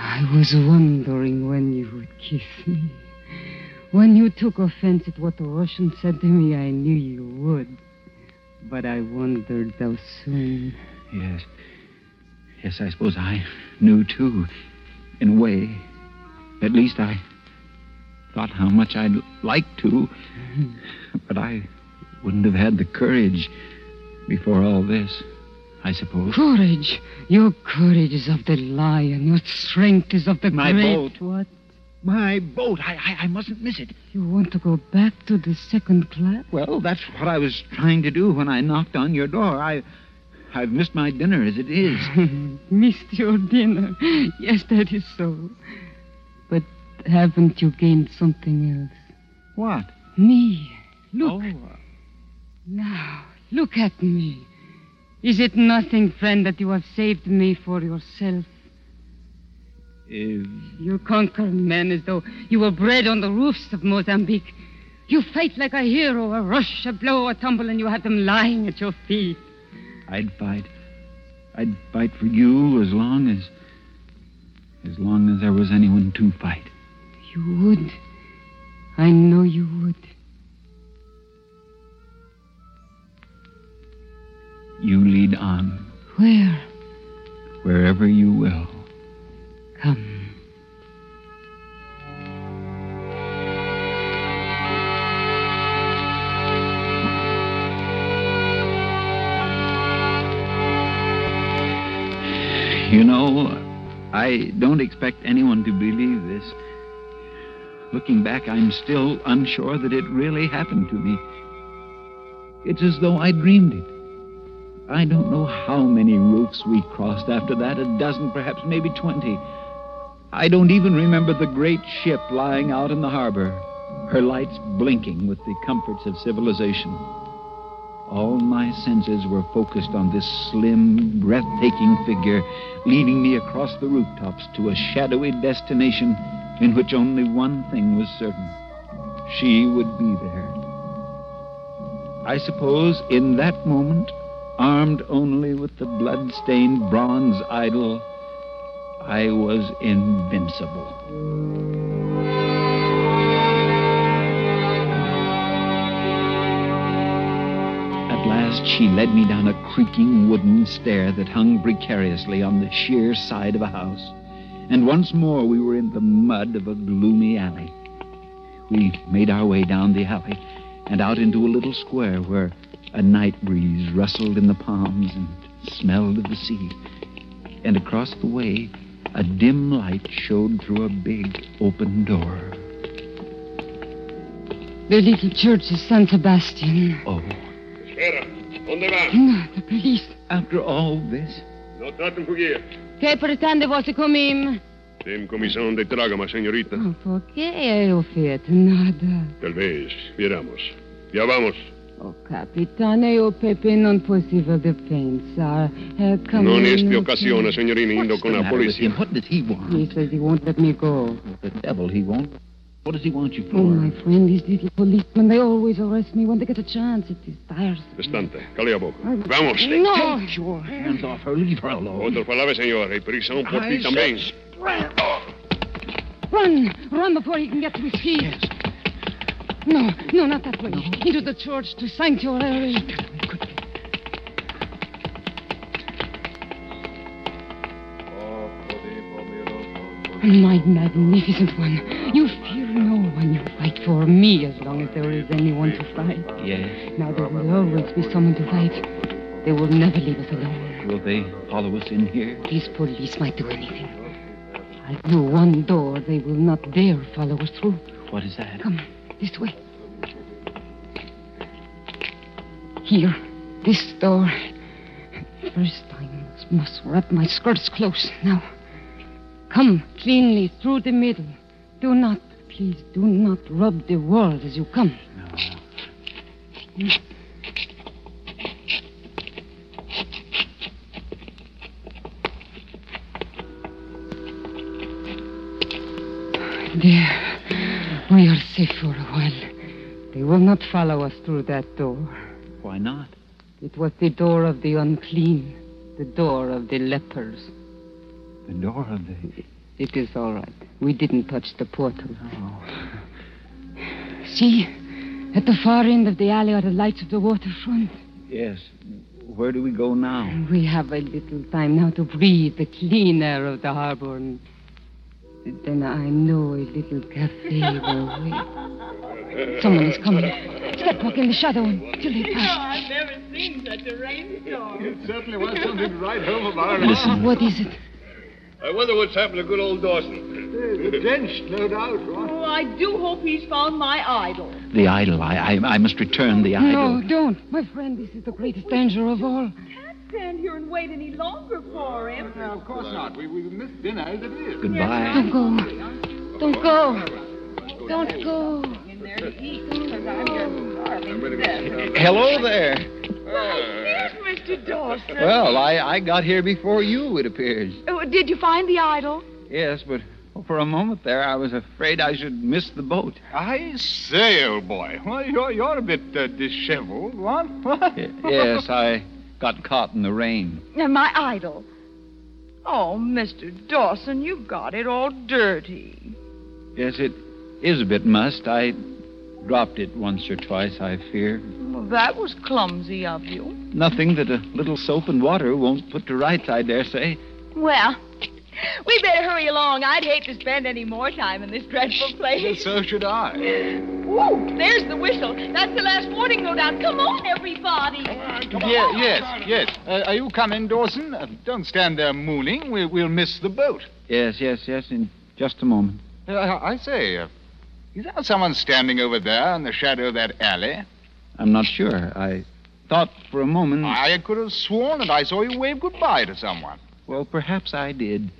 I was wondering when you would kiss me. When you took offense at what the Russian said to me, I knew you would. But I wondered how soon.
Yes. Yes, I suppose I knew too. In a way. At least I thought how much I'd like to. Mm-hmm. But I wouldn't have had the courage before all this. I suppose.
Courage. Your courage is of the lion. Your strength is of the
My
great.
boat.
What?
My boat. I, I, I mustn't miss it.
You want to go back to the second class?
Well, that's what I was trying to do when I knocked on your door. I, I've missed my dinner as it is.
Missed your dinner. Yes, that is so. But haven't you gained something else?
What?
Me. Look.
Oh.
Now, look at me. Is it nothing, friend, that you have saved me for yourself?
Uh,
You conquer men as though you were bred on the roofs of Mozambique. You fight like a hero, a rush, a blow, a tumble, and you have them lying at your feet.
I'd fight. I'd fight for you as long as. as long as there was anyone to fight.
You would. I know you would.
You lead on
Where?
wherever you will.
Come.
You know, I don't expect anyone to believe this. Looking back, I'm still unsure that it really happened to me. It's as though I dreamed it. I don't know how many roofs we crossed after that a dozen, perhaps maybe twenty. I don't even remember the great ship lying out in the harbor, her lights blinking with the comforts of civilization. All my senses were focused on this slim, breathtaking figure leading me across the rooftops to a shadowy destination in which only one thing was certain she would be there. I suppose in that moment, armed only with the blood-stained bronze idol, I was invincible. At last, she led me down a creaking wooden stair that hung precariously on the sheer side of a house. And once more, we were in the mud of a gloomy alley. We made our way down the alley and out into a little square where a night breeze rustled in the palms and smelled of the sea. And across the way, a dim light showed through a big open door.
The little church of San Sebastian.
Oh.
Espera, ¿dónde va?
No, the police.
After all this?
No traten de fugir.
Che pretende vostro comim?
Tem comissão de trágama, senhorita.
Oh, por qué eu feito nada?
Tal vez, viéramos. Ya vamos.
Oh, capitane, eu Pepe non possible de pensar. Uh, come
Non
in,
este
okay.
occasione, signorina, indo con la
matter
polizia.
What does he want?
He says he won't let me go.
The devil he won't. What does he want you for?
Oh, my friend, these little policemen, they always arrest me when they get a chance. It is tiresome.
Bastante. Cale a boca. Vamos.
No.
Take your hands off her. Leave her alone.
Outra palavra, senhor. E prisão por ti
I
também.
Run! Run before he can get to his feet. No, no, not that way. Into the church to sanctuary. My magnificent one, you fear no one. You fight for me as long as there is anyone to fight.
Yes.
Now there will always be someone to fight. They will never leave us alone.
Will they follow us in here?
These police might do anything. I through one door they will not dare follow us through.
What is that?
Come, this way. Here, this door. First, I must wrap my skirts close. Now, come cleanly through the middle. Do not, please, do not rub the walls as you come. There. We are safe for a while. They will not follow us through that door.
Why not?
It was the door of the unclean, the door of the lepers.
The door of the.
It is all right. We didn't touch the portal. Oh. See, at the far end of the alley are the lights of the waterfront.
Yes. Where do we go now?
We have a little time now to breathe the clean air of the harbor. and then I know a little cafe will wait. Someone is coming. Step walk in the shadow until they pass.
No, I've never seen such a rainstorm.
It certainly was something to write home about.
Listen. What is it?
I wonder what's happened to good old Dawson. Drenched, no doubt.
Oh, I do hope he's found my idol.
The idol. I, I, I must return the idol.
No, don't. My friend, this is the greatest danger of all.
Stand here and wait any longer for him.
No, of course not. We, we've missed dinner as it is.
Goodbye.
Don't go. Don't go. Don't go.
In there to eat, because I'm just starving.
Hello there.
Yes, Mr. Dawson.
Well, I, I got here before you, it appears.
Oh, did you find the idol?
Yes, but for a moment there, I was afraid I should miss the boat.
I say, old boy. Well, you're, you're a bit uh, disheveled, what? What?
yes, I got caught in the rain.
Uh, my idol. Oh, Mr. Dawson, you got it all dirty.
Yes, it is a bit must. I dropped it once or twice, I fear.
Well, that was clumsy of you.
Nothing that a little soap and water won't put to rights, I dare say.
Well, we better hurry along. I'd hate to spend any more time in this dreadful place.
so should I.
Whoa, there's the whistle. That's the last warning, no doubt. Come on, everybody.
Yeah, yes, yes. Uh, are you coming, Dawson? Uh, don't stand there mooning. We, we'll miss the boat.
Yes, yes, yes, in just a moment.
Uh, I say, uh, is there someone standing over there in the shadow of that alley?
I'm not sure. I thought for a moment.
I could have sworn that I saw you wave goodbye to someone.
Well, perhaps I did.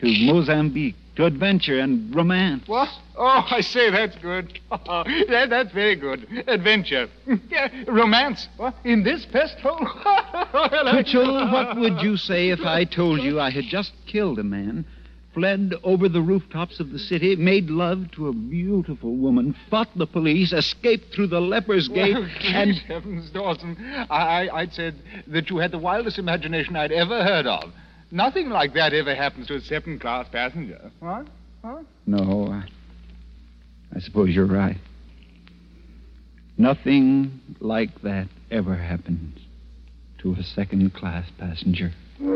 To Mozambique, to adventure and romance.
What? Oh, I say, that's good. that, that's very good. Adventure. yeah, romance. What? In this pest hole?
Twitchell, what would you say if I told you I had just killed a man, fled over the rooftops of the city, made love to a beautiful woman, fought the police, escaped through the leper's gate,
Well,
and.
heavens, Dawson. I, I, I'd said that you had the wildest imagination I'd ever heard of. Nothing like that ever happens to a second class passenger. What? Huh?
No, I, I suppose you're right. Nothing like that ever happens to a second class passenger.
Come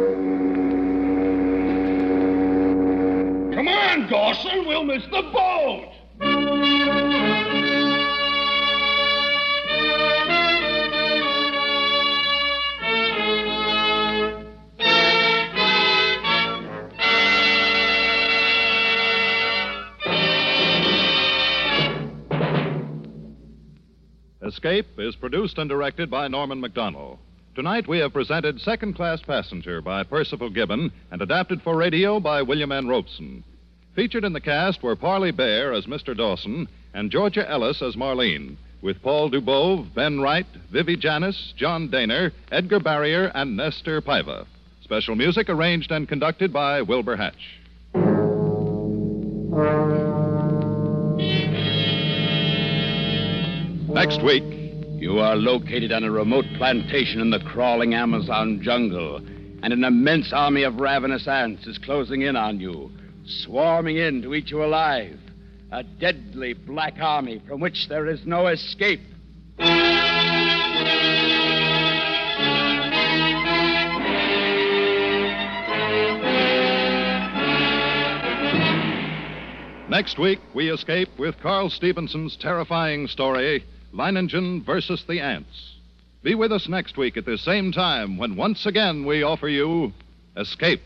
on, Dawson. We'll miss the boat.
Escape is produced and directed by Norman Macdonnell. Tonight we have presented Second Class Passenger by Percival Gibbon and adapted for radio by William N. Robson. Featured in the cast were Parley Baer as Mr. Dawson and Georgia Ellis as Marlene, with Paul Dubov, Ben Wright, Vivi Janiss, John Dehner, Edgar Barrier, and Nestor Paiva. Special music arranged and conducted by Wilbur Hatch.
Next week, you are located on a remote plantation in the crawling Amazon jungle, and an immense army of ravenous ants is closing in on you, swarming in to eat you alive. A deadly black army from which there is no escape.
Next week, we escape with Carl Stephenson's terrifying story, Leiningen versus the Ants. Be with us next week at the same time when once again we offer you Escape.